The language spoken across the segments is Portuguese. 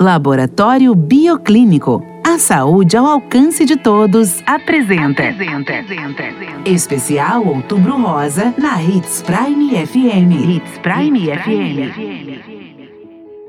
Laboratório Bioclínico. A saúde ao alcance de todos apresenta. Especial Outubro Rosa na Hits Prime FM. Hits Prime, FM.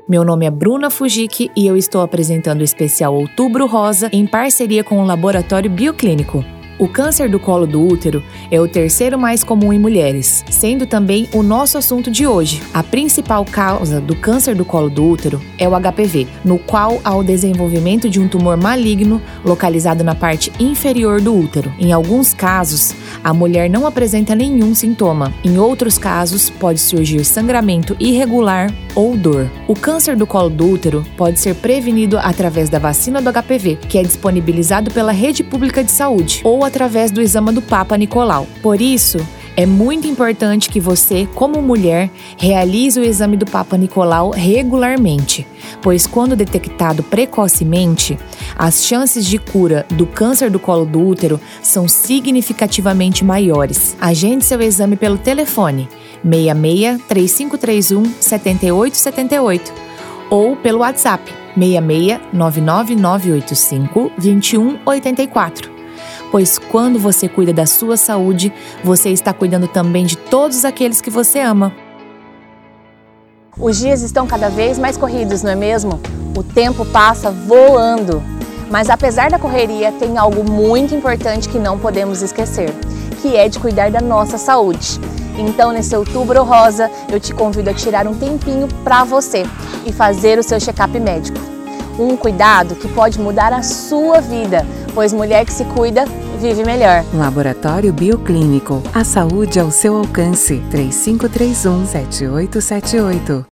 Meu nome é Bruna Fujiki e eu estou apresentando o especial Outubro Rosa em parceria com o Laboratório Bioclínico. O câncer do colo do útero é o terceiro mais comum em mulheres, sendo também o nosso assunto de hoje. A principal causa do câncer do colo do útero é o HPV, no qual há o desenvolvimento de um tumor maligno localizado na parte inferior do útero. Em alguns casos, a mulher não apresenta nenhum sintoma. Em outros casos, pode surgir sangramento irregular ou dor. O câncer do colo do útero pode ser prevenido através da vacina do HPV, que é disponibilizado pela Rede Pública de Saúde, ou através do exame do Papa Nicolau. Por isso, é muito importante que você, como mulher, realize o exame do Papa Nicolau regularmente, pois quando detectado precocemente, as chances de cura do câncer do colo do útero são significativamente maiores. Agende seu exame pelo telefone 66 3531 7878 ou pelo WhatsApp 66 99985 2184 pois quando você cuida da sua saúde, você está cuidando também de todos aqueles que você ama. Os dias estão cada vez mais corridos, não é mesmo? O tempo passa voando. Mas apesar da correria, tem algo muito importante que não podemos esquecer, que é de cuidar da nossa saúde. Então, nesse outubro rosa, eu te convido a tirar um tempinho para você e fazer o seu check-up médico. Um cuidado que pode mudar a sua vida, pois mulher que se cuida vive melhor. Laboratório Bioclínico. A saúde ao seu alcance. 3531 7878.